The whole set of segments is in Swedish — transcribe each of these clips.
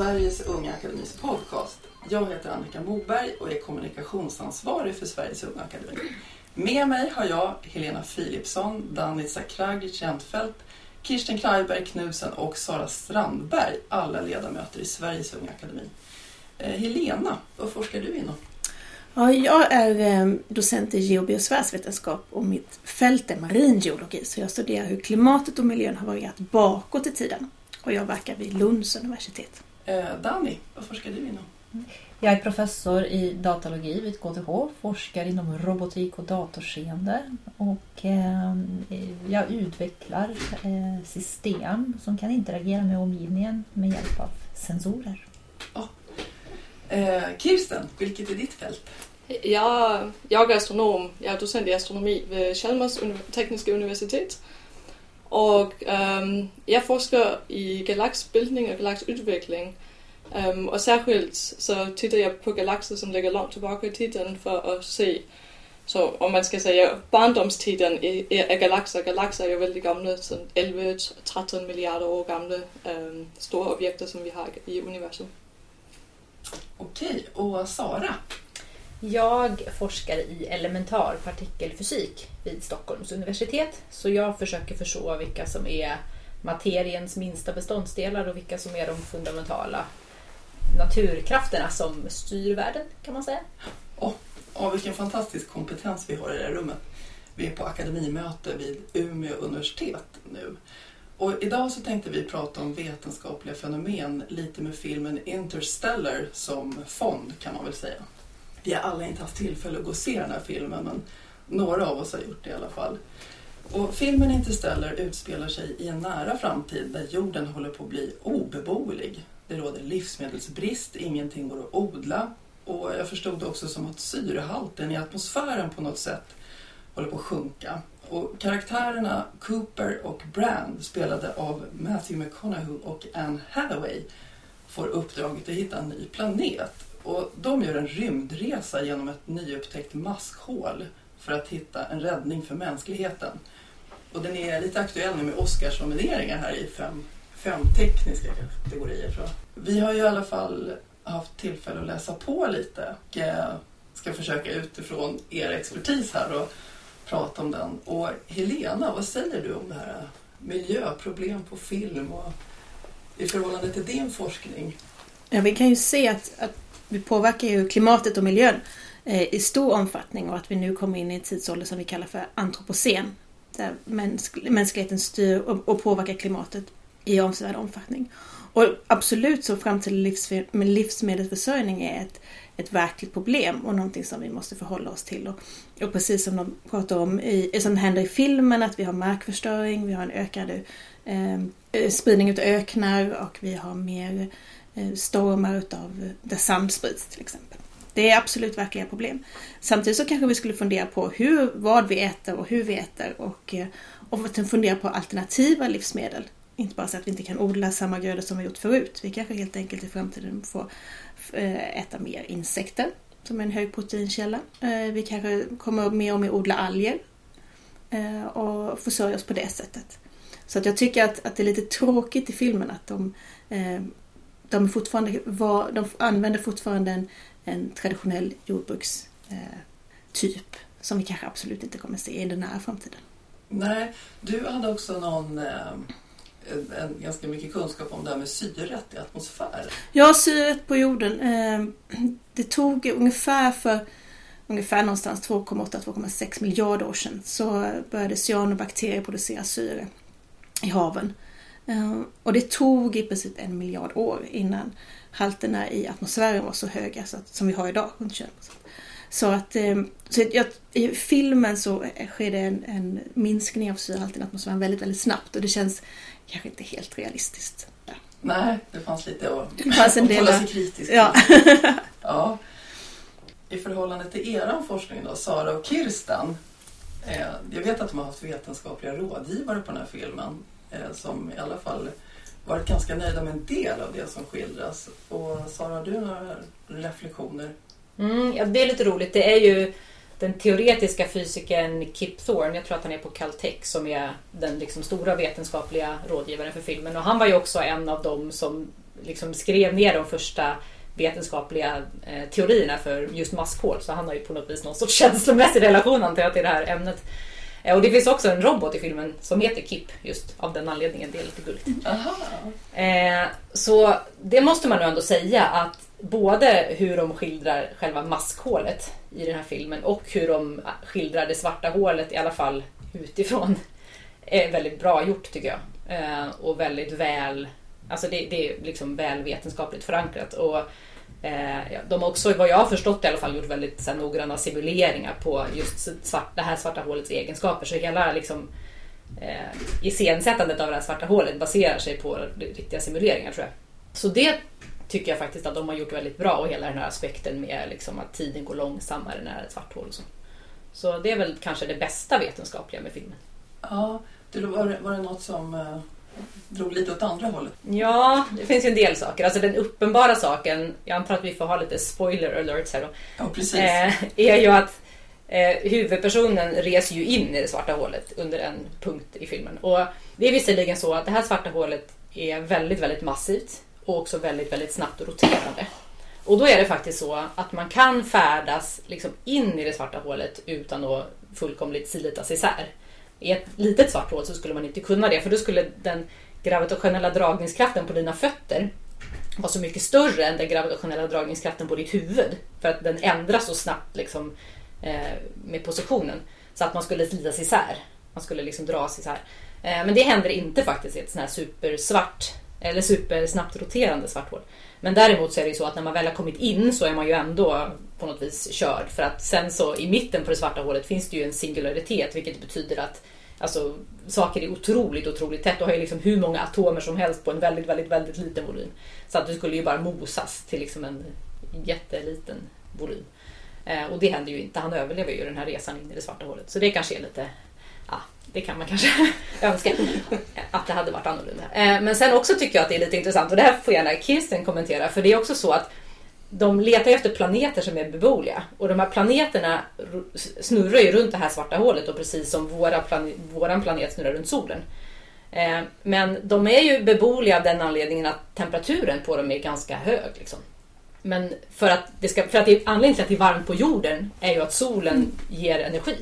Sveriges Unga Akademis podcast. Jag heter Annika Moberg och är kommunikationsansvarig för Sveriges Unga Akademi. Med mig har jag Helena Philipsson, Danica Kragic Jentfeldt, Kirsten Krajberg Knusen och Sara Strandberg, alla ledamöter i Sveriges Unga Akademi. Eh, Helena, vad forskar du inom? Ja, jag är eh, docent i geobiosfärsvetenskap och mitt fält är marin geologi. Så jag studerar hur klimatet och miljön har varierat bakåt i tiden. Och jag verkar vid Lunds universitet. Eh, Dani, vad forskar du inom? Jag är professor i datalogi vid KTH, forskar inom robotik och datorseende och eh, jag utvecklar eh, system som kan interagera med omgivningen med hjälp av sensorer. Eh, Kirsten, vilket är ditt fält? Jeg, jeg er astronom. Jeg er docent i astronomi ved Chalmers Tekniske Universitet. Og øhm, jeg forsker i galaksbildning og galaksudvikling. Øhm, og særskilt så tittar jeg på galakser som ligger langt tilbage i tiden for at se, så om man skal sige, barndomstiden i- i- af galakser. Galakser er jo vældig gamle, sådan 11-13 milliarder år gamle øhm, store objekter, som vi har i universet. Okej, och Sara? Jag forskar i elementar partikelfysik vid Stockholms universitet. Så jag försöker förstå vilka som är materiens minsta beståndsdelar och vilka som är de fundamentala naturkrafterna som styr världen kan man säga. Ja, vilken fantastisk kompetens vi har i det här rummet. Vi är på akademimöte vid Umeå universitet nu. Och idag så tänkte vi prata om vetenskapliga fenomen lite med filmen Interstellar som fond kan man väl säga. Vi har alla inte haft tillfälle att gå och se den här filmen men några av oss har gjort det i alla fall. Och filmen Interstellar utspelar sig i en nära framtid där jorden håller på att bli obeboelig. Det råder livsmedelsbrist, ingenting går att odla och jag förstod det också som att syrehalten i atmosfären på något sätt håller på att sjunka. Och karaktärerna Cooper och Brand spelade av Matthew McConaughey och Anne Hathaway får uppdraget att hitta en ny planet. Och de gör en rymdresa genom ett nyupptäckt maskhål för att hitta en räddning för mänskligheten. Och den är lite aktuell nu med Oscarsnomineringar här i fem, fem tekniska kategorier tror jag. Vi har ju i alla fall haft tillfälle att läsa på lite och eh, ska försöka utifrån er expertis här och prata om den. Och Helena, vad säger du om det här miljöproblem på film och i förhållande till din forskning? Ja, vi kan ju se att, att vi påverkar ju klimatet och miljön eh, i stor omfattning och att vi nu kommer in i en tidsålder som vi kallar för antropocen. Där mänsk, mänskligheten styr och, och påverkar klimatet i avsevärd omfattning. Och absolut så framtida livsme- livsmedelsförsörjning är ett, ett verkligt problem och någonting som vi måste förhålla oss till. Och, och precis som de pratar om, i, som händer i filmen, att vi har markförstöring, vi har en ökad eh, eh, spridning av öknar och vi har mer eh, stormar utav där sand sprids till exempel. Det är absolut verkliga problem. Samtidigt så kanske vi skulle fundera på hur, vad vi äter och hur vi äter och, eh, och fundera på alternativa livsmedel. Inte bara så att vi inte kan odla samma grödor som vi gjort förut. Vi kanske helt enkelt i framtiden får eh, äta mer insekter som är en hög proteinkälla. Eh, vi kanske kommer mer och mer odla alger eh, och försörja oss på det sättet. Så att jag tycker att, att det är lite tråkigt i filmen att de, de, fortfarande var, de använder fortfarande en, en traditionell jordbrukstyp som vi kanske absolut inte kommer se i den nära framtiden. Nej, du hade också någon eh, en, ganska mycket kunskap om det här med syret i atmosfären. Ja, syret på jorden. Eh, det tog ungefär för ungefär någonstans 2,8-2,6 miljarder år sedan så började cyanobakterier producera syre i haven. Eh, Och det tog i princip en miljard år innan halterna i atmosfären var så höga så att, som vi har idag, runt 21 Så att ehm, så jag, i filmen så sker det en, en minskning av syrehalten i atmosfären väldigt, väldigt snabbt och det känns kanske inte helt realistiskt. Ja. Nej, det fanns lite att Det fanns en att hålla sig kritisk Ja. ja. i förhållande till er forskning då, Sara och Kirsten. Eh, jag vet att de har haft vetenskapliga rådgivare på den här filmen eh, som i alla fall varit ganska nöjda med en del av det som skildras. Och Sara, har du några reflektioner? Mm, ja, det är lite roligt. Det är ju den teoretiska fysikern Kip Thorne, jag tror att han är på Caltech, som är den liksom stora vetenskapliga rådgivaren för filmen. Och han var ju också en av dem som liksom skrev ner de första vetenskapliga eh, teorierna för just maskhål. Så han har ju på något vis någon sorts känslomässig relation antar jag till det här ämnet. Eh, och det finns också en robot i filmen som heter Kip, just av den anledningen. Det är lite gulligt. Eh, så det måste man nog ändå säga att både hur de skildrar själva maskhålet i den här filmen och hur de skildrar det svarta hålet, i alla fall utifrån, är väldigt bra gjort tycker jag. Eh, och väldigt väl, alltså det, det är liksom väl vetenskapligt förankrat. Och eh, de har också, vad jag har förstått i alla fall, gjort väldigt så här, noggranna simuleringar på just svart, det här svarta hålets egenskaper. Så hela liksom, eh, iscensättandet av det här svarta hålet baserar sig på riktiga simuleringar tror jag. Så det tycker jag faktiskt att de har gjort väldigt bra och hela den här aspekten med liksom att tiden går långsammare när det är ett svart hål och så. Så det är väl kanske det bästa vetenskapliga med filmen. Ja, det var, det, var det något som eh, drog lite åt andra hållet? Ja, det finns ju en del saker. Alltså den uppenbara saken, jag antar att vi får ha lite spoiler alerts här då. Ja, precis. Eh, är ju att eh, huvudpersonen reser ju in i det svarta hålet under en punkt i filmen. Och det är visserligen så att det här svarta hålet är väldigt, väldigt massivt och också väldigt, väldigt snabbt roterande. Och då är det faktiskt så att man kan färdas liksom in i det svarta hålet utan att fullkomligt silitas isär. I ett litet svart hål så skulle man inte kunna det för då skulle den gravitationella dragningskraften på dina fötter vara så mycket större än den gravitationella dragningskraften på ditt huvud. För att den ändras så snabbt liksom, eh, med positionen. Så att man skulle slitas isär. Man skulle liksom dras isär. Eh, men det händer inte faktiskt i ett sånt här supersvart eller supersnabbt roterande svart hål. Men däremot så är det ju så att när man väl har kommit in så är man ju ändå på något vis körd. För att sen så i mitten på det svarta hålet finns det ju en singularitet vilket betyder att alltså, saker är otroligt, otroligt tätt. och har ju liksom hur många atomer som helst på en väldigt, väldigt, väldigt liten volym. Så att du skulle ju bara mosas till liksom en jätteliten volym. Eh, och det händer ju inte. Han överlever ju den här resan in i det svarta hålet. Så det kanske är lite det kan man kanske önska att det hade varit annorlunda. Eh, men sen också tycker jag att det är lite intressant och det här får gärna Kirsten kommentera för det är också så att de letar efter planeter som är beboeliga och de här planeterna snurrar ju runt det här svarta hålet och precis som våra plan våran planet snurrar runt solen. Eh, men de är ju beboeliga av den anledningen att temperaturen på dem är ganska hög. Liksom. Men för att, det ska, för att det, anledningen till att det är varmt på jorden är ju att solen ger energi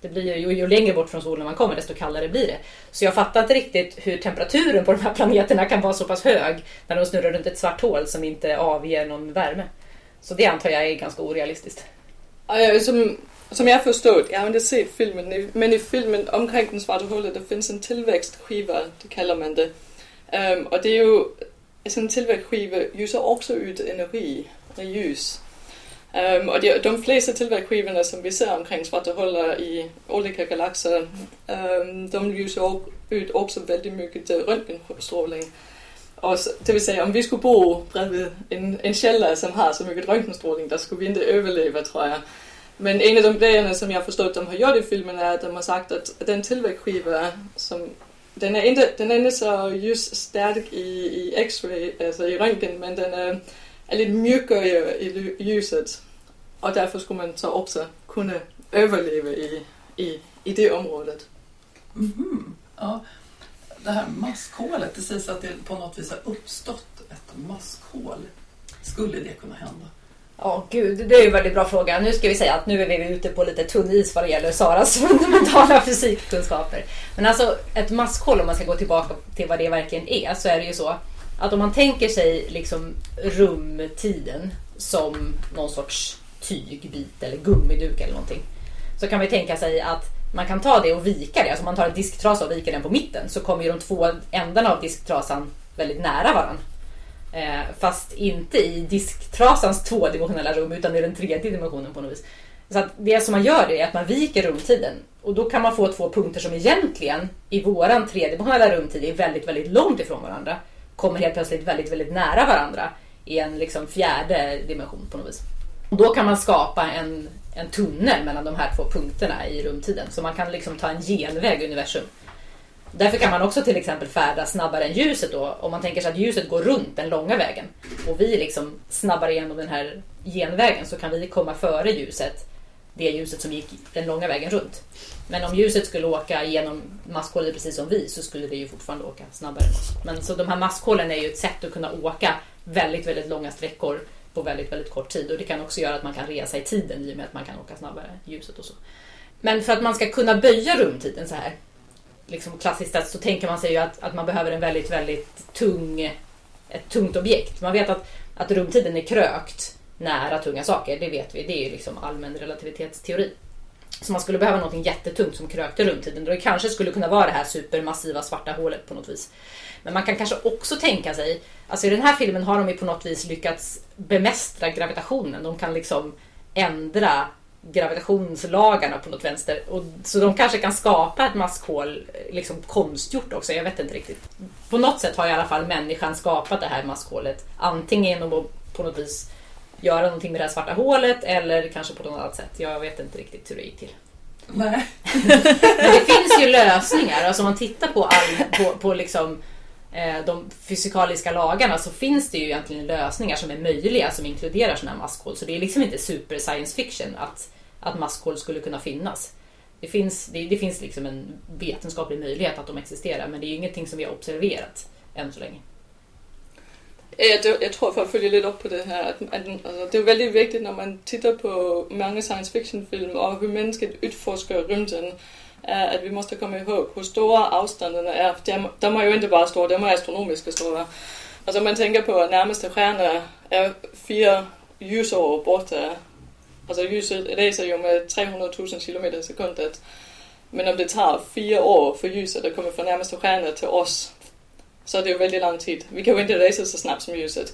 det blir ju, ju längre bort från solen man kommer desto kallare blir det. Så jag fattar inte riktigt hur temperaturen på de här planeterna kan vara så pass hög när de snurrar runt ett svart hål som inte avger någon värme. Så det antar jag är ganska orealistiskt. Som, som jag förstått, jag har inte sett filmen, men i filmen omkring den svarta hålet det finns en tillväxtskiva, det kallar man det. Um, och det är ju, alltså en tillväxtskiva ljusar också ut energi ljus. Um, och de, de flesta tillväxtskivorna som vi ser omkring svarta hål i olika galaxer, um, de lyser ut också väldigt mycket röntgenstrålning. Och så, det vill säga om vi skulle bo bredvid en, en källa som har så mycket röntgenstrålning, då skulle vi inte överleva tror jag. Men en av de grejerna som jag förstått de har gjort i filmen är att de har sagt att den tillväxtskiva som den är inte, den är inte så ljusstark i, i X-ray, alltså i röntgen, men den är är lite mjukare i ljuset. Och därför skulle man så också kunna överleva i, i, i det området. Mm -hmm. ja. Det här maskhålet, det sägs att det på något vis har uppstått ett maskhål. Skulle det kunna hända? Ja, gud, det är ju en väldigt bra fråga. Nu ska vi säga att nu är vi ute på lite tunn is vad det gäller Saras fundamentala fysikkunskaper. Men alltså ett maskhål, om man ska gå tillbaka till vad det verkligen är, så är det ju så att om man tänker sig liksom rumtiden som någon sorts tygbit eller gummiduk eller någonting. Så kan man tänka sig att man kan ta det och vika det. Alltså om man tar en disktrasa och viker den på mitten så kommer ju de två ändarna av disktrasan väldigt nära varandra. Eh, fast inte i disktrasans tvådimensionella rum utan i den tredje dimensionen på något vis. Så att det som man gör är att man viker rumtiden och då kan man få två punkter som egentligen i våran tredimensionella rumtid är väldigt, väldigt långt ifrån varandra kommer helt plötsligt väldigt, väldigt nära varandra i en liksom fjärde dimension på något vis. Och då kan man skapa en, en tunnel mellan de här två punkterna i rumtiden. Så man kan liksom ta en genväg i universum. Därför kan man också till exempel färdas snabbare än ljuset då. Om man tänker sig att ljuset går runt den långa vägen och vi liksom snabbare igenom den här genvägen så kan vi komma före ljuset, det ljuset som gick den långa vägen runt. Men om ljuset skulle åka genom maskhålet precis som vi så skulle det ju fortfarande åka snabbare än oss. Men så de här maskhålen är ju ett sätt att kunna åka väldigt, väldigt långa sträckor på väldigt, väldigt kort tid. Och det kan också göra att man kan resa i tiden i och med att man kan åka snabbare i ljuset och så. Men för att man ska kunna böja rumtiden så här, liksom klassiskt sett, så tänker man sig ju att, att man behöver en väldigt, väldigt tung, ett tungt objekt. Man vet att, att rumtiden är krökt nära tunga saker, det vet vi. Det är ju liksom allmän relativitetsteori. Så man skulle behöva något jättetungt som krökte rumtiden. Det kanske skulle kunna vara det här supermassiva svarta hålet på något vis. Men man kan kanske också tänka sig, alltså i den här filmen har de ju på något vis lyckats bemästra gravitationen. De kan liksom ändra gravitationslagarna på något vänster. Och, så de kanske kan skapa ett maskhål liksom konstgjort också, jag vet inte riktigt. På något sätt har i alla fall människan skapat det här maskhålet. Antingen genom att på något vis göra någonting med det här svarta hålet eller kanske på något annat sätt. Jag vet inte riktigt hur det gick till. Nej. Men det finns ju lösningar. Alltså om man tittar på, all, på, på liksom, Eh, de fysikaliska lagarna så finns det ju egentligen lösningar som är möjliga som inkluderar sådana här maskhål. Så det är liksom inte super science fiction att, att maskhål skulle kunna finnas. Det finns, det, det finns liksom en vetenskaplig möjlighet att de existerar men det är ju ingenting som vi har observerat än så länge. Eh, jag tror för att följa lite upp på det här, att, att alltså, det är väldigt viktigt när man tittar på många science fiction-filmer och hur människan utforskar rymden, Eh, att vi måste komma ihåg hur stora avstånden är. De, de är ju inte bara stora, de är astronomiska stora. Alltså om man tänker på att närmaste stjärna är fyra ljusår borta. Alltså ljuset reser ju med 300 000 kilometer i sekundet. Men om det tar fyra år för ljuset att komma från närmaste stjärna till oss så är det ju väldigt lång tid. Vi kan ju inte resa så snabbt som ljuset.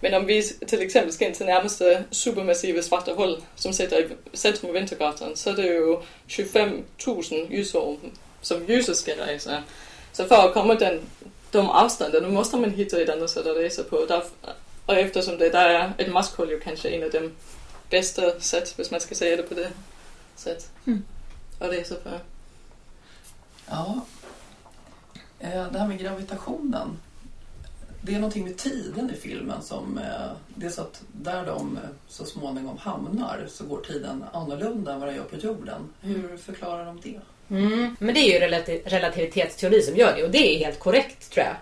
Men om vi till exempel ska in till närmaste supermassiva svarta hål som sitter i centrum av Vintergatan så är det ju 25 000 ljusår som ljuset ska resa. Så för att komma den, de avstånden måste man hitta ett annat sätt att resa på. Där, och eftersom det där är ett maskhål ju kanske en av de bästa sätt, om man ska säga det på det sätt, Mm. att resa på. Ja. Det här med gravitationen. Det är någonting med tiden i filmen som... eh, Det är så att där de eh, så småningom hamnar så går tiden annorlunda än vad den gör på jorden. Hur förklarar de det? Mm. Men det är ju relati- relativitetsteori som gör det och det är helt korrekt tror jag.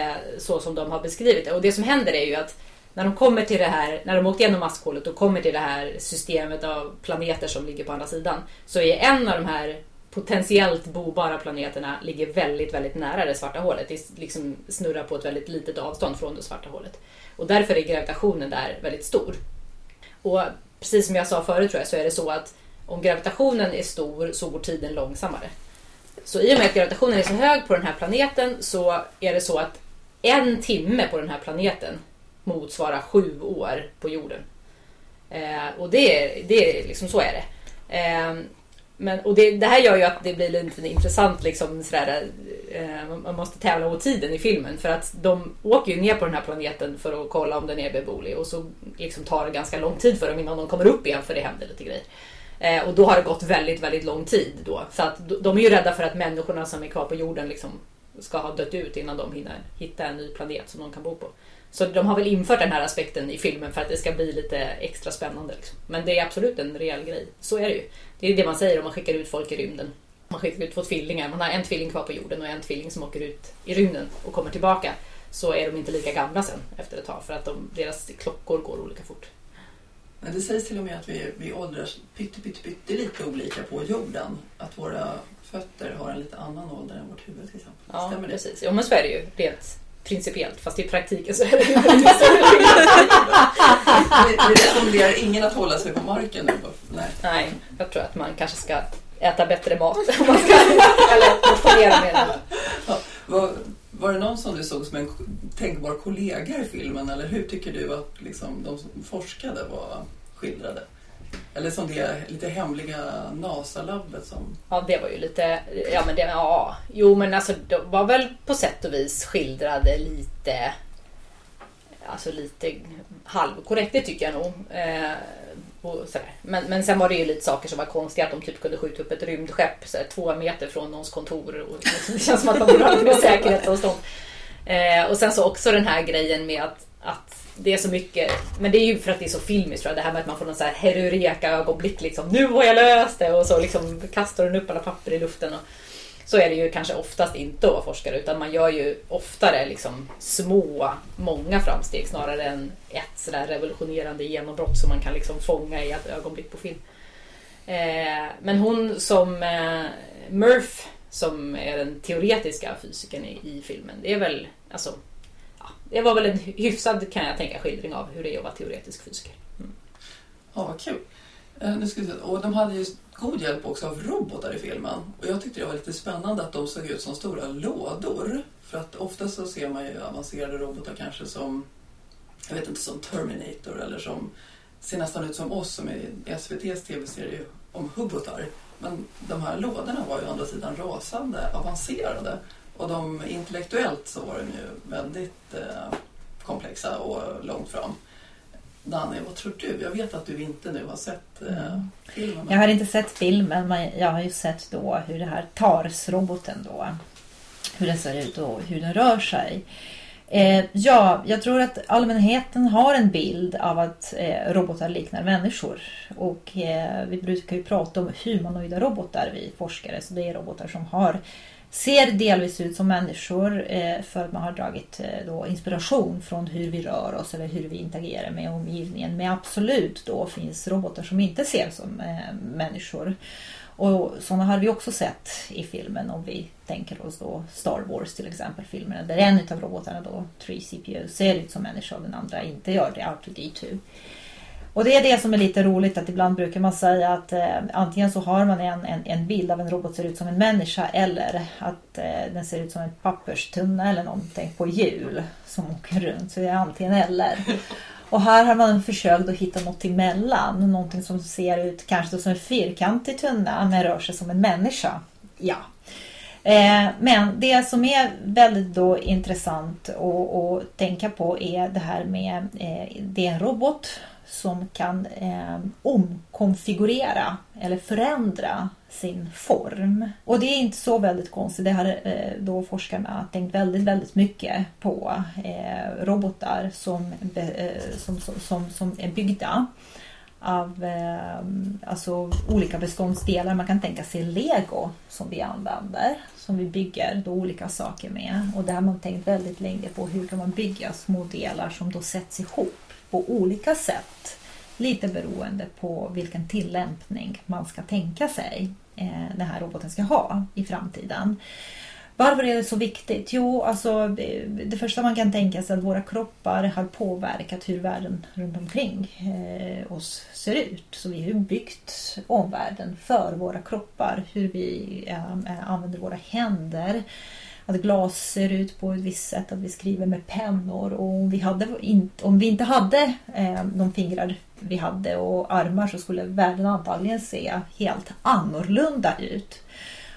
Eh, så som de har beskrivit det. Och det som händer är ju att när de kommer till det här, när de åkt igenom maskhålet och kommer till det här systemet av planeter som ligger på andra sidan. Så är en av de här potentiellt bobara planeterna ligger väldigt, väldigt nära det svarta hålet. Det liksom snurrar på ett väldigt litet avstånd från det svarta hålet. Och därför är gravitationen där väldigt stor. Och precis som jag sa förut tror jag så är det så att om gravitationen är stor så går tiden långsammare. Så i och med att gravitationen är så hög på den här planeten så är det så att en timme på den här planeten motsvarar sju år på jorden. Eh, och det är, det är liksom så är det. Eh, men, och det, det här gör ju att det blir lite intressant liksom sådär, eh, man måste tävla mot tiden i filmen för att de åker ju ner på den här planeten för att kolla om den är beboelig och så liksom tar det ganska lång tid för dem innan de kommer upp igen för det händer lite grejer. Eh, och då har det gått väldigt, väldigt lång tid då. Så att de- är ju rädda för att människorna som är kvar på jorden liksom ska ha dött ut innan de hinner hitta en ny planet som de kan bo på. Så de har väl infört den här aspekten i filmen för att det ska bli lite extra spännande. Liksom. Men det är absolut en rejäl grej. Så är det ju. Det är det man säger om man skickar ut folk i rymden. Man skickar ut två tvillingar. Man har en tvilling kvar på jorden och en tvilling som åker ut i rymden och kommer tillbaka. Så är de inte lika gamla sen efter ett tag för att de, deras klockor går olika fort. Men det sägs till och med att vi, vi åldras pytte, pytte, pytte lite olika på jorden. Att våra fötter har en lite annan ålder än vårt huvud till exempel. Ja, Stämmer det? precis. Jo, men så är det ju rent principiellt. Fast i praktiken så är det ju. Vi, rekommenderar ingen att hålla sig på marken nu. Nej. Nej, jag tror att man kanske ska äta bättre mat. Eller motionera mer. Var, var det någon som du såg som en tänkbar kollega i filmen eller hur tycker du att liksom, de som forskade var skildrade? Eller som det lite hemliga NASA-labbet som... Ja, det var ju lite... Ja, men det... Ja. Jo, men alltså de var väl på sätt och vis skildrade lite... Alltså lite halvkorrekt, det tycker jag nog. Eh, och sådär. Men, men sen var det ju lite saker som var konstiga, att de typ kunde skjuta upp ett rymdskepp såhär, två meter från någons kontor. Och, det känns som att man borde ha lite mer säkerhetsavstånd. Eh, och sen så också den här grejen med att, att det är så mycket, men det är ju för att det är så filmiskt tror jag, det här med att man får någon så här herureka ögonblick liksom. Nu har jag löst det! Och så liksom kastar hon upp alla papper i luften. Och, så är det ju kanske oftast inte att vara forskare utan man gör ju oftare liksom små, många framsteg snarare än ett sådär revolutionerande genombrott som man kan liksom fånga i ett ögonblick på film. Eh, men hon som eh, Murph, som är den teoretiska fysikern i, i filmen, det är väl alltså det var väl en hyfsad kan jag tänka skildring av hur det är att vara teoretisk fysiker. Mm. Ja, vad kul. Eh, nu ska vi. Och de hade ju god hjälp också av robotar i filmen. Och jag tyckte det var lite spännande att de såg ut som stora lådor. För att ofta så ser man ju avancerade robotar kanske som, jag vet inte, som Terminator eller som ser nästan ut som oss som i SVTs tv-serie om hubbotar. Men de här lådorna var ju å andra sidan rasande avancerade. Och de intellektuellt så var de ju väldigt eh, komplexa och långt fram. Danny, vad tror du? Jag vet att du inte nu har sett eh, Mm. filmen. Jag har inte sett filmen men jag har ju sett då hur det här TARS-roboten då hur den ser ut och hur den rör sig. Eh, ja, jag tror att allmänheten har en bild av att eh, robotar liknar människor. Och eh, vi brukar ju prata om humanoida robotar, vi forskare. Så det är robotar som har ser delvis ut som människor eh, för att man har dragit eh, då inspiration från hur vi rör oss eller hur vi interagerar med omgivningen. Men absolut då finns robotar som inte ser som eh, människor. Och sådana har vi också sett i filmen om vi tänker oss då Star Wars till exempel filmen där en av robotarna då 3CPU ser ut som människa och den andra inte gör det, R2D2. Och det är det som är lite roligt att ibland brukar man säga att eh, antingen så har man en, en, en bild av en robot ser ut som en människa eller att eh, den ser ut som en papperstunna eller någonting på hjul som åker runt. Så det är antingen eller. Och här har man försökt att hitta något emellan. Någonting som ser ut kanske som en fyrkantig tunna men rör sig som en människa. Ja. Eh, men det som är väldigt då intressant att, tänka på är det här med eh, det är en robot som kan eh, omkonfigurera eller förändra sin form. Och det är inte så väldigt konstigt. Det har eh, då forskarna tänkt väldigt, väldigt mycket på eh, robotar som, eh, som, som, som, som är byggda av eh, alltså olika beståndsdelar. Man kan tänka sig lego som vi använder, som vi bygger då olika saker med. Och där har man tänkt väldigt länge på hur kan man bygga små delar som då sätts ihop på olika sätt. Lite beroende på vilken tillämpning man ska tänka sig eh, den här roboten ska ha i framtiden. Varför är det så viktigt? Jo, alltså det, det första man kan tänka sig är att våra kroppar har påverkat hur världen runt omkring eh, oss ser ut. Så vi har ju byggt omvärlden för våra kroppar. Hur vi eh, eh använder våra händer. Att glas ser ut på ett visst sätt, att vi skriver med pennor. Och om vi, hade inte, om vi inte hade eh, de fingrar vi hade och armar så skulle världen antagligen se helt annorlunda ut.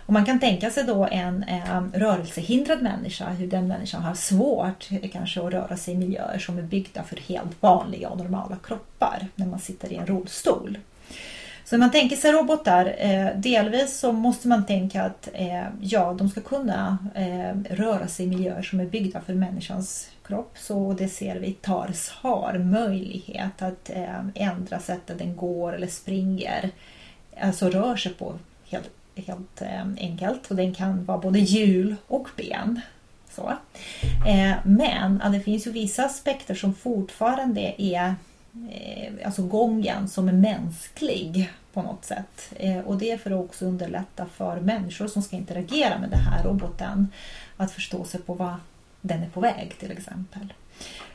Och man kan tänka sig då en eh, rörelsehindrad människa, hur den människan har svårt eh, kanske att röra sig i miljöer som är byggda för helt vanliga och normala kroppar när man sitter i en rullstol. Så när man tänker sig robotar, eh, delvis så måste man tänka att eh, ja, de ska kunna eh, röra sig i miljöer som är byggda för människans kropp. Så det ser vi TARS har möjlighet att eh, ändra sättet den går eller springer. Alltså rör sig på helt helt eh, enkelt och den kan vara både hjul och ben. Så. Eh, men det finns ju vissa aspekter som fortfarande är Eh, alltså gången som är mänsklig på något sätt. Eh, och det är för att också underlätta för människor som ska interagera med den här roboten att förstå sig på vad den är på väg till exempel.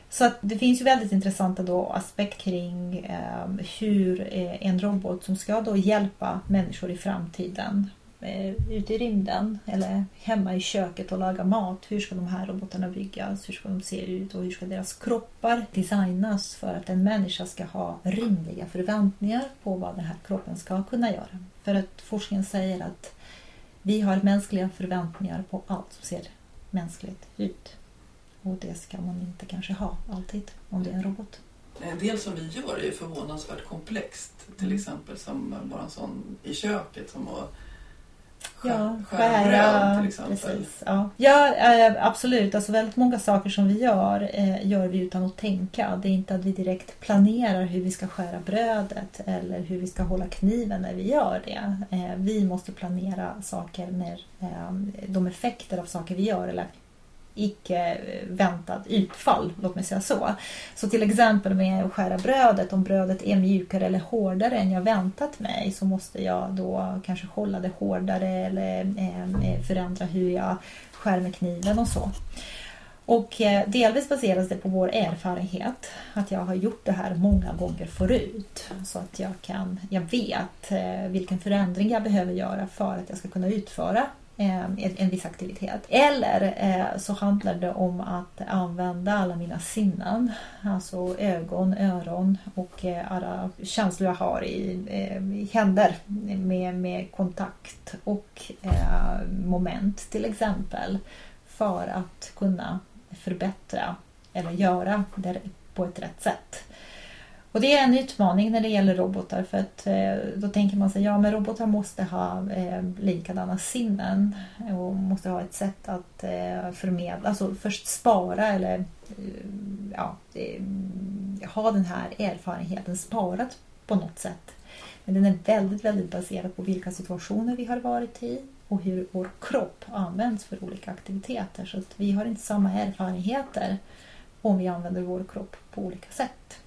Så att det finns ju väldigt intressanta då aspekt kring eh, hur eh, en robot som ska då hjälpa människor i framtiden Eh, ute i rymden eller hemma i köket och laga mat. Hur ska de här robotarna byggas? Hur ska de se ut? Och hur ska deras kroppar designas för att en människa ska ha rimliga förväntningar på vad den här kroppen ska kunna göra? För att forskningen säger att vi har mänskliga förväntningar på allt som ser mänskligt ut. Och det ska man inte kanske ha alltid om det är en robot. en del som vi gör är förvånansvärt komplext. Till exempel som bara en sån i köket som att Ja, skära till exempel. Precis, ja, ja eh, absolut. Alltså väldigt många saker som vi gör eh, gör vi utan att tänka. Det är inte att vi direkt planerar hur vi ska skära brödet eller hur vi ska hålla kniven när vi gör det. Eh, vi måste planera saker när eh, de effekter av saker vi gör eller icke väntat utfall, låt mig säga så. Så till exempel med att skära brödet, om brödet är mjukare eller hårdare än jag väntat mig så måste jag då kanske hålla det hårdare eller eh, eh, förändra hur jag skär med kniven och så. Och eh, delvis baseras det på vår erfarenhet, att jag har gjort det här många gånger förut. Så att jag, kan, jag vet vilken förändring jag behöver göra för att jag ska kunna utföra Eh, en, en viss aktivitet. Eller eh, så handlar det om att använda alla mina sinnen. Alltså ögon, öron och eh, alla känslor jag har i, eh, i händer med, med kontakt och eh, moment till exempel. För att kunna förbättra eller göra det på ett rätt sätt. Och det är en utmaning när det gäller robotar för att eh, då tänker man sig ja men robotar måste ha eh, likadana sinnen och måste ha ett sätt att eh, förmedla, alltså först spara eller eh, ja, eh, ha den här erfarenheten sparat på något sätt. Men den är väldigt, väldigt baserad på vilka situationer vi har varit i och hur vår kropp används för olika aktiviteter. Så att vi har inte samma erfarenheter om vi använder vår kropp på olika sätt.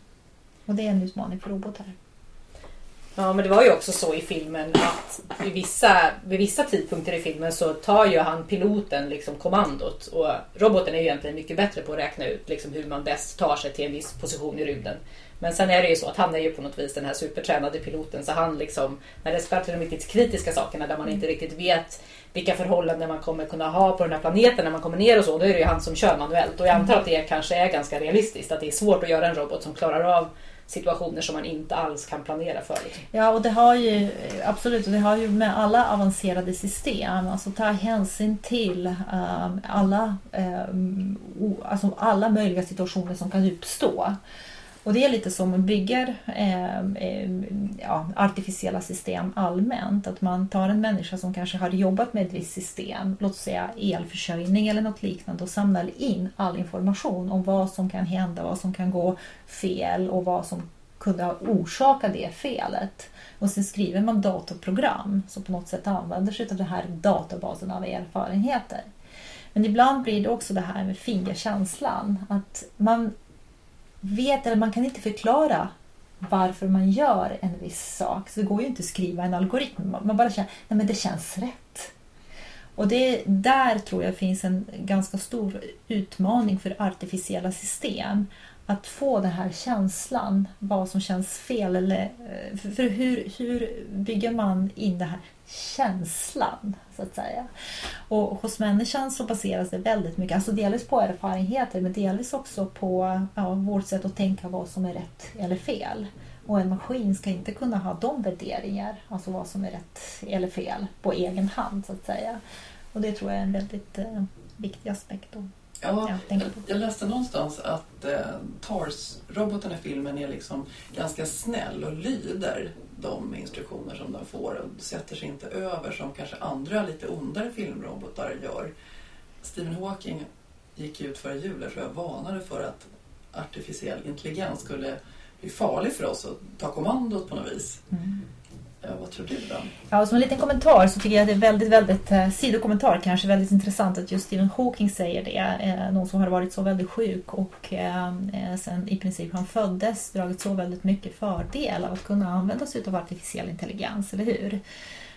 Och det är en utmaning för robotar. Ja, men det var ju också så i filmen att vid vissa, vid vissa tidpunkter i filmen så tar ju han piloten liksom kommandot och roboten är ju egentligen mycket bättre på att räkna ut liksom hur man bäst tar sig till en viss position i rymden. Men sen är det ju så att han är ju på något vis den här supertränade piloten så han liksom, när det ska till de riktigt kritiska sakerna där man inte riktigt vet vilka förhållanden man kommer kunna ha på den här planeten när man kommer ner och så, då är det ju han som kör manuellt. Och jag antar att det kanske är ganska realistiskt, att det är svårt att göra en robot som klarar av situationer som man inte alls kan planera för. Liksom. Ja, och det har ju absolut, och det har ju med alla avancerade system, alltså ta hänsyn till um, alla, um, o, alltså alla möjliga situationer som kan uppstå. Och det är lite som man bygger eh, eh, ja, artificiella system allmänt. Att man tar en människa som kanske har jobbat med ett visst system, låt säga elförsörjning eller något liknande och samlar in all information om vad som kan hända, vad som kan gå fel och vad som kunde ha orsakat det felet. Och sen skriver man datorprogram som på något sätt använder sig av den här databasen av erfarenheter. Men ibland blir det också det här med fingerkänslan. Att man vet, eller man kan inte förklara varför man gör en viss sak. Så det går ju inte att skriva en algoritm. Man bara känner, nej men det känns rätt. Och det, där tror jag finns en ganska stor utmaning för artificiella system. Att få den här känslan, vad som känns fel. Eller, eh, för, hur, hur bygger man in den här känslan, så att säga. Och hos människan så baseras det väldigt mycket, alltså delvis på erfarenheter men delvis också på ja, vårt sätt att tänka vad som är rätt eller fel. Och en maskin ska inte kunna ha de värderingar, alltså vad som är rätt eller fel, på egen hand så att säga. Och det tror jag är en väldigt eh, viktig aspekt. Då. Ja, jag, jag läste någonstans att eh, TARS-roboten i filmen är liksom ganska snäll och lyder de instruktioner som den får och sätter sig inte över som kanske andra lite ondare filmrobotar gör. Stephen Hawking gick ut före jul där, så jag varnade för att artificiell intelligens skulle bli farlig för oss och ta kommandot på något vis. Ja, vad tror du då? Ja, som en liten kommentar så tycker jag det är väldigt, väldigt, eh, sidokommentar kanske, väldigt intressant att just Stephen Hawking säger det. Eh, någon som har varit så väldigt sjuk och eh, eh sen i princip han föddes dragit så väldigt mycket fördel av att kunna använda sig av artificiell intelligens, eller hur?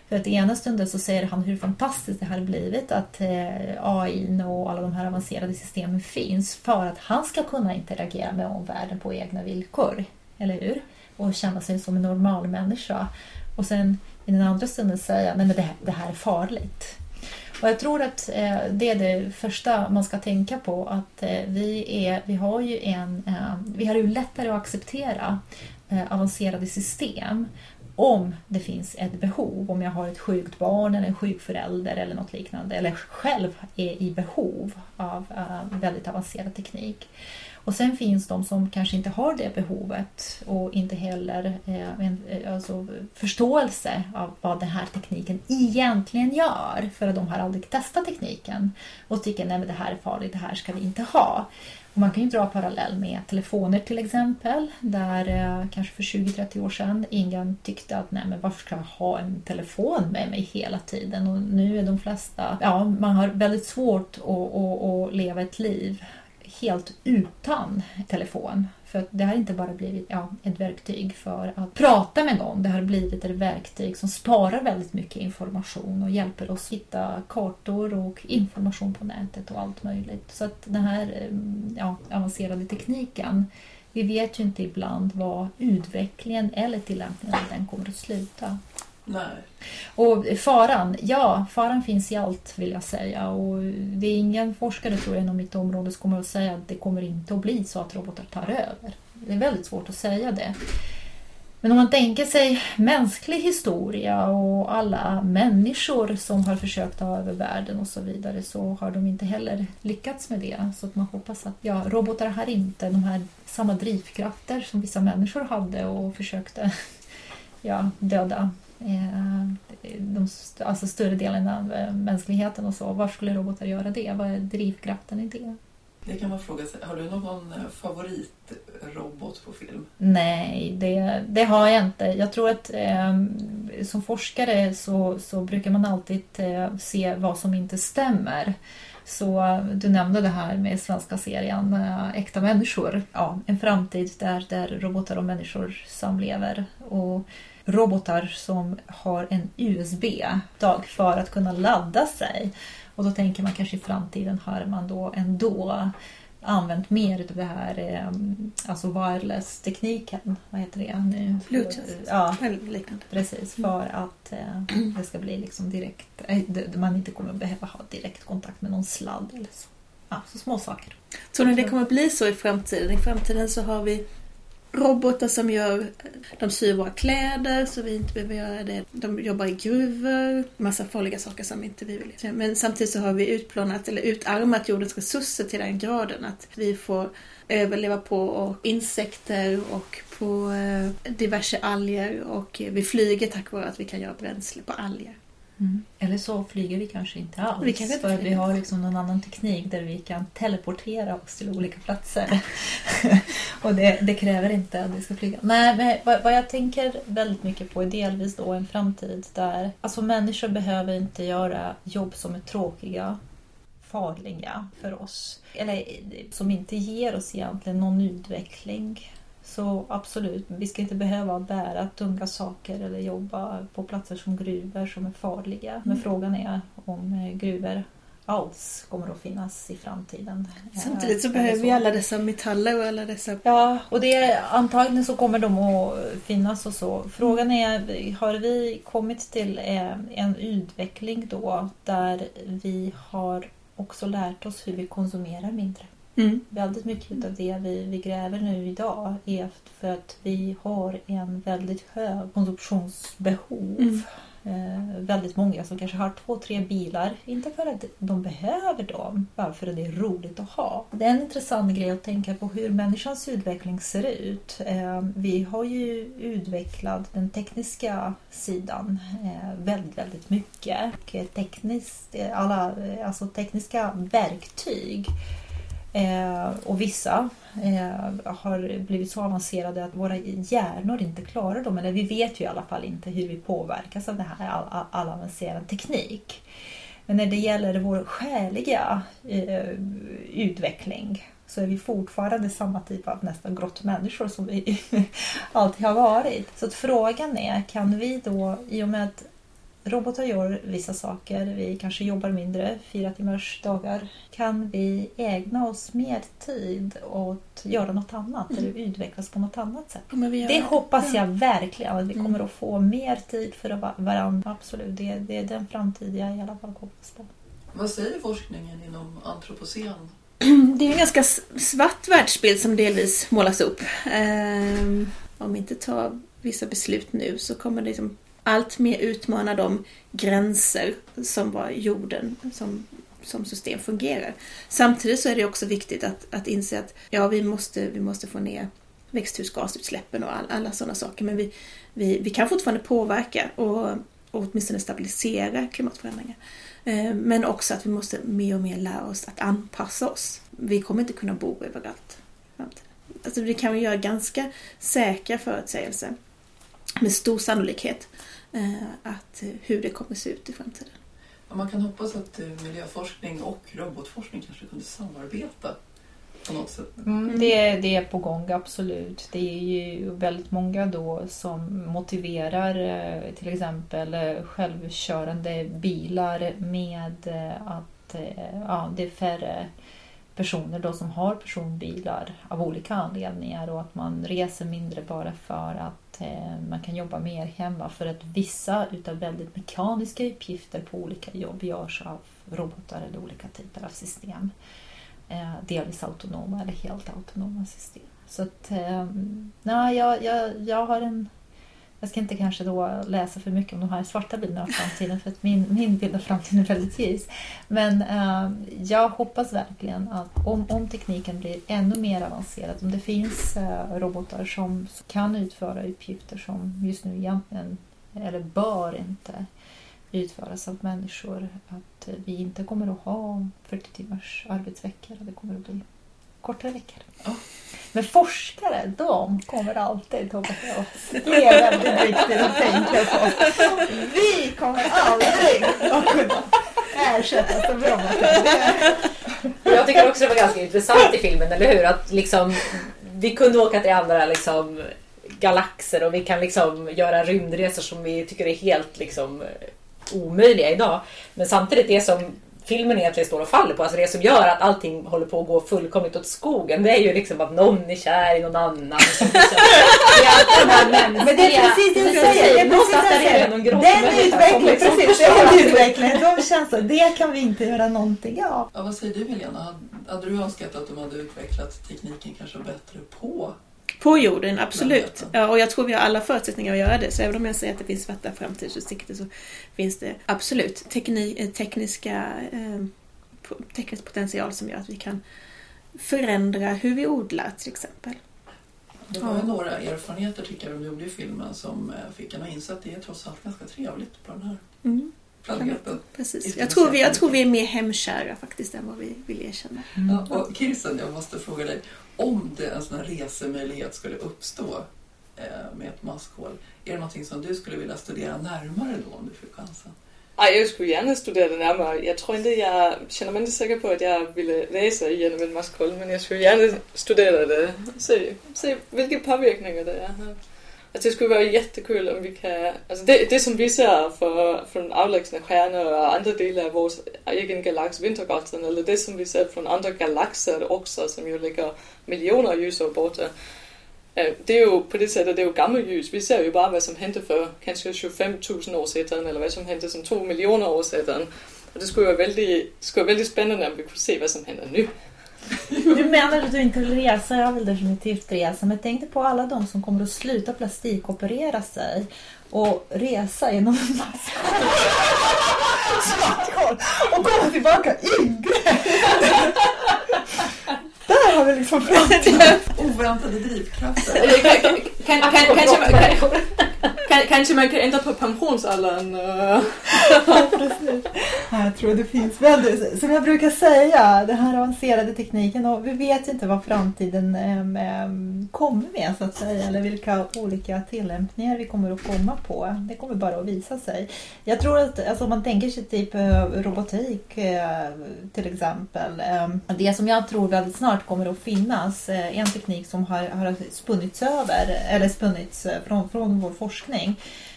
För att ena stunden så säger han hur fantastiskt det hade blivit att eh, AI och alla de här avancerade systemen finns för att han ska kunna interagera med omvärlden på egna villkor, eller hur? Och känna sig som en normal människa. Och sen i den andra stunden säga nej men det, det här är farligt. Och jag tror att eh, det är det första man ska tänka på att eh, vi, är, vi har ju en, eh, vi har ju lättare att acceptera eh, avancerade system om det finns ett behov, om jag har ett sjukt barn eller en sjuk förälder eller något liknande, eller själv är i behov av eh, väldigt avancerad teknik. Och sen finns de som kanske inte har det behovet och inte heller eh, en, eh, alltså, förståelse av vad den här tekniken egentligen gör. För att de har aldrig testat tekniken och tycker att det här är farligt, det här ska vi inte ha. Och man kan ju dra parallell med telefoner till exempel. Där eh, kanske för 20-30 år sedan ingen tyckte att nej men varför ska jag ha en telefon med mig hela tiden? Och nu är de flesta, ja man har väldigt svårt att, att, att leva ett liv helt utan telefon. För det har inte bara blivit ja, ett verktyg för att prata med någon. Det har blivit ett verktyg som sparar väldigt mycket information och hjälper oss hitta kartor och information på nätet och allt möjligt. Så att den här eh, ja, avancerade tekniken vi vet ju inte ibland vad utvecklingen eller tillämpningen av den kommer att sluta. Nej. Och faran, ja, faran finns i allt vill jag säga. Och det är ingen forskare tror jag inom mitt område som kommer att säga att det kommer inte att bli så att robotar tar över. Det är väldigt svårt att säga det. Men om man tänker sig mänsklig historia och alla människor som har försökt ta över världen och så vidare så har de inte heller lyckats med det. Så att man hoppas att ja, robotar har inte de här samma drivkrafter som vissa människor hade och försökte ja, döda de, alltså större delen av eh, mänskligheten och så. Varför skulle robotar göra det? Vad är drivkraften i det? Det kan man fråga sig. Har du någon eh, favoritrobot på film? Nej, det, det har jag inte. Jag tror att eh, som forskare så, så brukar man alltid eh, se vad som inte stämmer. Så du nämnde det här med svenska serien äh, Äkta människor. Ja, en framtid där, där robotar och människor samlever. Och robotar som har en USB-dag för att kunna ladda sig. Och då tänker man kanske i framtiden har man då ändå använt mer av det här eh, alltså wireless-tekniken. Vad heter det nu? Bluetooth. Ja, liknande. Precis, för att eh, det ska bli liksom direkt, eh, man inte kommer behöva ha direkt kontakt med någon sladd eller så. Ja, så små saker. Tror ni det kommer bli så i framtiden? I framtiden så har vi robotar som gör, de syr våra kläder så vi inte behöver göra det. De jobbar i gruvor, massa farliga saker som inte vi vill. Men samtidigt så har vi utplånat eller utarmat jordens resurser till den graden att vi får överleva på insekter och på eh, diverse alger och eh, vi flyger tack vare att vi kan göra bränsle på alger. Mm. Eller så flyger vi kanske inte alls. Vi kanske inte för vi har liksom någon annan teknik där vi kan teleportera oss till olika platser. och det, det, kräver inte att vi ska flyga. Nej, men vad, vad, jag tänker väldigt mycket på är delvis då en framtid där alltså människor behöver inte göra jobb som är tråkiga farliga för oss. Eller som inte ger oss egentligen någon utveckling så absolut, vi ska inte behöva bära tunga saker eller jobba på platser som gruvor som är farliga. Mm. Men frågan är om eh, gruvor alls kommer att finnas i framtiden. Samtidigt så behöver vi alla dessa metaller och alla dessa... Ja, och det, antagligen så kommer de att finnas och så. Frågan är, har vi kommit till eh, en utveckling då där vi har också lärt oss hur vi konsumerar mindre? Mm. Väldigt mycket av det vi, vi gräver nu idag är för att vi har en väldigt hög konsumtionsbehov. Mm. Eh, väldigt många som kanske har två, tre bilar. Inte för att de behöver dem, bara för att det är roligt att ha. Det är en intressant grej att tänka på hur människans utveckling ser ut. Eh, vi har ju utvecklat den tekniska sidan eh, väldigt, väldigt mycket. Tekniskt, alla alltså tekniska verktyg Eh, och vissa eh, har blivit så avancerade att våra hjärnor inte klarar dem. Eller vi vet ju i alla fall inte hur vi påverkas av det här all, all, all avancerad teknik. Men när det gäller vår själiga eh, utveckling så är vi fortfarande samma typ av nästan grottmänniskor som vi alltid har varit. Så att frågan är, kan vi då, i och med att robotar gör vissa saker. Vi kanske jobbar mindre, fyra timmars dagar. Kan vi ägna oss mer tid åt att göra något annat mm. eller utvecklas på något annat sätt? Det hoppas jag verkligen att vi kommer mm. att få mer tid för varandra. Absolut, det, det är den framtid jag i alla fall hoppas på. Vad säger forskningen inom antropocen? Det är en ganska svart världsbild som delvis målas upp. Um, om vi inte tar vissa beslut nu så kommer det liksom allt mer utmana de gränser som var jorden som som system fungerar. Samtidigt så är det också viktigt att, att inse att ja, vi måste, vi måste få ner växthusgasutsläppen och all, alla sådana saker. Men vi, vi, vi kan fortfarande påverka och, och åtminstone stabilisera klimatförändringar. Eh, men också att vi måste mer och mer lära oss att anpassa oss. Vi kommer inte kunna bo överallt. Alltså vi kan göra ganska säkra förutsägelser med stor sannolikhet att hur det kommer se ut i framtiden. Man kan hoppas att eh, miljöforskning och robotforskning kanske kunde samarbeta på något sätt. Mm, det, det är på gång, absolut. Det är ju väldigt många då som motiverar eh, till exempel eh, självkörande bilar med att ja, det är färre personer då som har personbilar av olika anledningar och att man reser mindre bara för att eh, man kan jobba mer hemma för att vissa utav väldigt mekaniska uppgifter på olika jobb görs av robotar eller olika typer av system. Eh, delvis autonoma eller helt autonoma system. Så att, eh, nej, jag, jag, jag har en jag ska inte kanske då läsa för mycket om de här svarta bilderna av framtiden för att min, min bild av framtiden är väldigt ljus. Men eh, jag hoppas verkligen att om, om tekniken blir ännu mer avancerad, om det finns eh, robotar som kan utföra uppgifter som just nu egentligen, eller bör inte utföras av människor, att vi inte kommer att ha 40 timmars arbetsveckor. Det kommer att bli kortare veckor. Oh. Men forskare, de kommer alltid att behövas. Det är väldigt viktigt att tänka på. Vi kommer aldrig att kunna ersättas av robotar. Jag tycker också det var ganska intressant i filmen, eller hur? Att liksom, vi kunde åka till andra liksom, galaxer och vi kan liksom göra rymdresor som vi tycker är helt liksom, omöjliga idag. Men samtidigt det som filmen egentligen står och faller på. Alltså det som gör att allting håller på att gå fullkomligt åt skogen det är ju liksom att någon är kär i någon annan. Som det är Men det är precis det jag säger. Det är precis det Den utvecklingen, precis, den utvecklingen, de känslor, det kan vi inte göra någonting av. Ja, vad säger du Helena? Hade du önskat att de hade utvecklat tekniken kanske bättre på på jorden, absolut. Ja, och jag tror vi har alla förutsättningar att göra det. Så även om jag säger att det finns svarta framtidsutsikter så finns det absolut tekni, eh, tekniska, eh, teknisk potential som gör att vi kan förändra hur vi odlar till exempel. Det var ja. några erfarenheter tycker jag de gjorde i filmen som eh, fick en att inse att det är trots allt ganska trevligt på den här mm. Planeten. Precis. Jag tror, vi, jag tror vi är mer hemkära faktiskt än vad vi vill erkänna. Mm. Ja, och Kirsten, jag måste fråga dig om det en sån här resemöjlighet skulle uppstå eh, med ett maskhål, är det någonting som du skulle vilja studera närmare då om du fick chansen? Ej, jag skulle gärna studera det närmare. Jag tror inte jag känner mig inte säker på att jag ville resa genom ett maskhål, men jag skulle gärna studera det. Se, se vilka påverkningar det har. Alltså det skulle vara jättekul om vi kan... Alltså det, det som vi ser för, från avlägsna stjärnor och andra delar av vår egen galax, Vintergatan, eller det som vi ser från andra galaxer också, som ju ligger miljoner ljusår borta. Øh, det är ju på det sättet, det är ju gammelljus. Vi ser ju bara vad som hände för kanske 25 000 år sedan eller vad som hände som 2 miljoner år sedan. Och det skulle vara väldigt, skulle vara väldigt spännande om vi kunde se vad som händer nu. Du menar att du inte vill resa? Jag vill definitivt resa. Men tänk dig på alla de som kommer att sluta plastikoperera sig och resa genom en maskhål och komma tillbaka yngre. Där har vi liksom framtiden. Oväntade drivkrafter. kan, kan, kan, kanske, kan, kanske man kan ändra på pensionsåldern. ja, precis. Jag tror det finns väldigt, som jag brukar säga, den här avancerade tekniken och vi vet inte vad framtiden äm, kommer med så att säga eller vilka olika tillämpningar vi kommer att komma på. Det kommer bara att visa sig. Jag tror att alltså, om man tänker sig typ eh, robotik eh, till exempel. Ehm, det som jag tror väldigt snart kommer att finnas, är en teknik som har, har spunnits över eller spunnits från, från vår forskning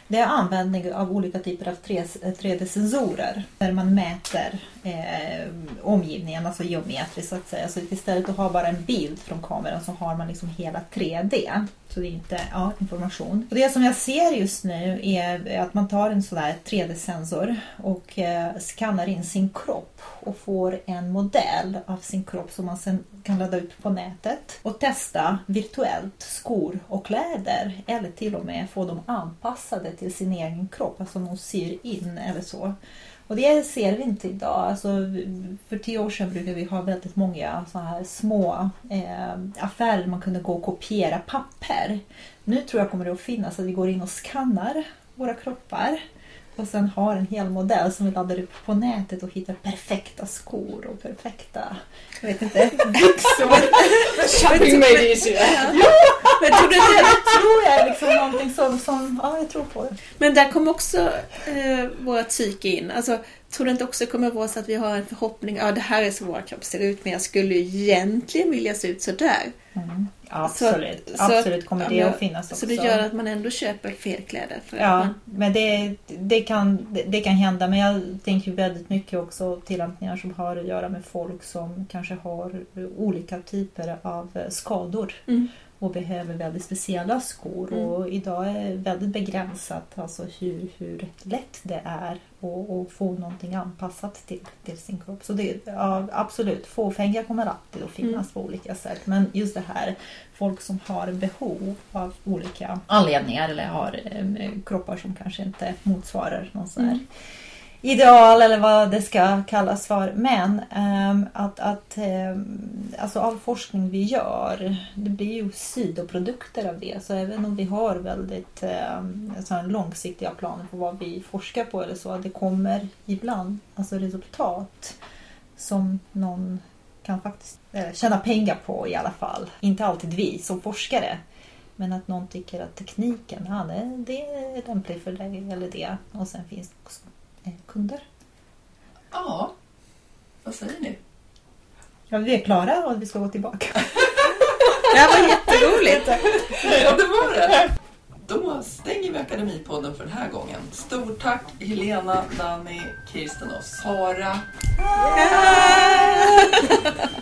det är användning av olika typer av 3D-sensorer eh, där man mäter eh, omgivningen, alltså geometriskt så att säga. Så istället för att ha bara en bild från kameran så har man liksom hela 3D. Så det är inte ja, information. Och det som jag ser just nu är att man tar en sån där 3D-sensor och eh, skannar in sin kropp och får en modell av sin kropp som man sen kan ladda upp på nätet och testa virtuellt skor och kläder eller till och med få dem anpassade till sin egen kropp, alltså de syr in eller så. Och det ser vi inte idag. Alltså, för tio år sedan brukade vi ha väldigt många så här små eh, affärer där man kunde gå och kopiera papper. Nu tror jag kommer det att finnas att vi går in och skannar våra kroppar och sen har en hel modell som vi laddar upp på nätet och hittar perfekta skor och perfekta jag vet inte, byxor. Shopping made easier. ja, men tror du inte det tror jag är liksom någonting som, som ja, jag tror på det. Men där kommer också eh, vårt psyke in. Alltså, tror du inte också kommer vara så att vi har en förhoppning, ja det här är så vår kropp ser ut men jag skulle ju egentligen vilja se ut sådär. Mm. Absolut, så, absolut kommer så, det att finnas också. Så det gör att man ändå köper fel kläder. ja, man... men det, det, kan, det, det, kan hända. Men jag tänker väldigt mycket också tillämpningar som har att göra med folk som kanske har olika typer av skador. Mm och behöver väldigt speciella skor. Mm. Och idag är det väldigt begränsat alltså hur, hur lätt det är att få någonting anpassat till, till sin kropp. Så det, ja, absolut, fåfänga kommer alltid att finnas mm. på olika sätt. Men just det här, folk som har behov av olika anledningar eller har eh, kroppar som kanske inte motsvarar någon sån här mm ideal eller vad det ska kallas för. Men ehm, att, att ehm, alltså all forskning vi gör, det blir ju sidoprodukter av det. Så även om vi har väldigt um, långsiktiga planer på vad vi forskar på eller så, det kommer ibland alltså resultat som någon kan faktiskt eh, tjäna pengar på i alla fall. Inte alltid vi som forskare. Men att någon tycker att tekniken, ja, det, det är lämplig för dig eller det. Och sen finns det också kunder. Ja, vad säger ni? Ja, vi är klara och vi ska gå tillbaka. det här var jätteroligt. ja, det var det. Då stänger vi Akademipodden för den här gången. Stort tack Helena, Danny, Kirsten och Sara.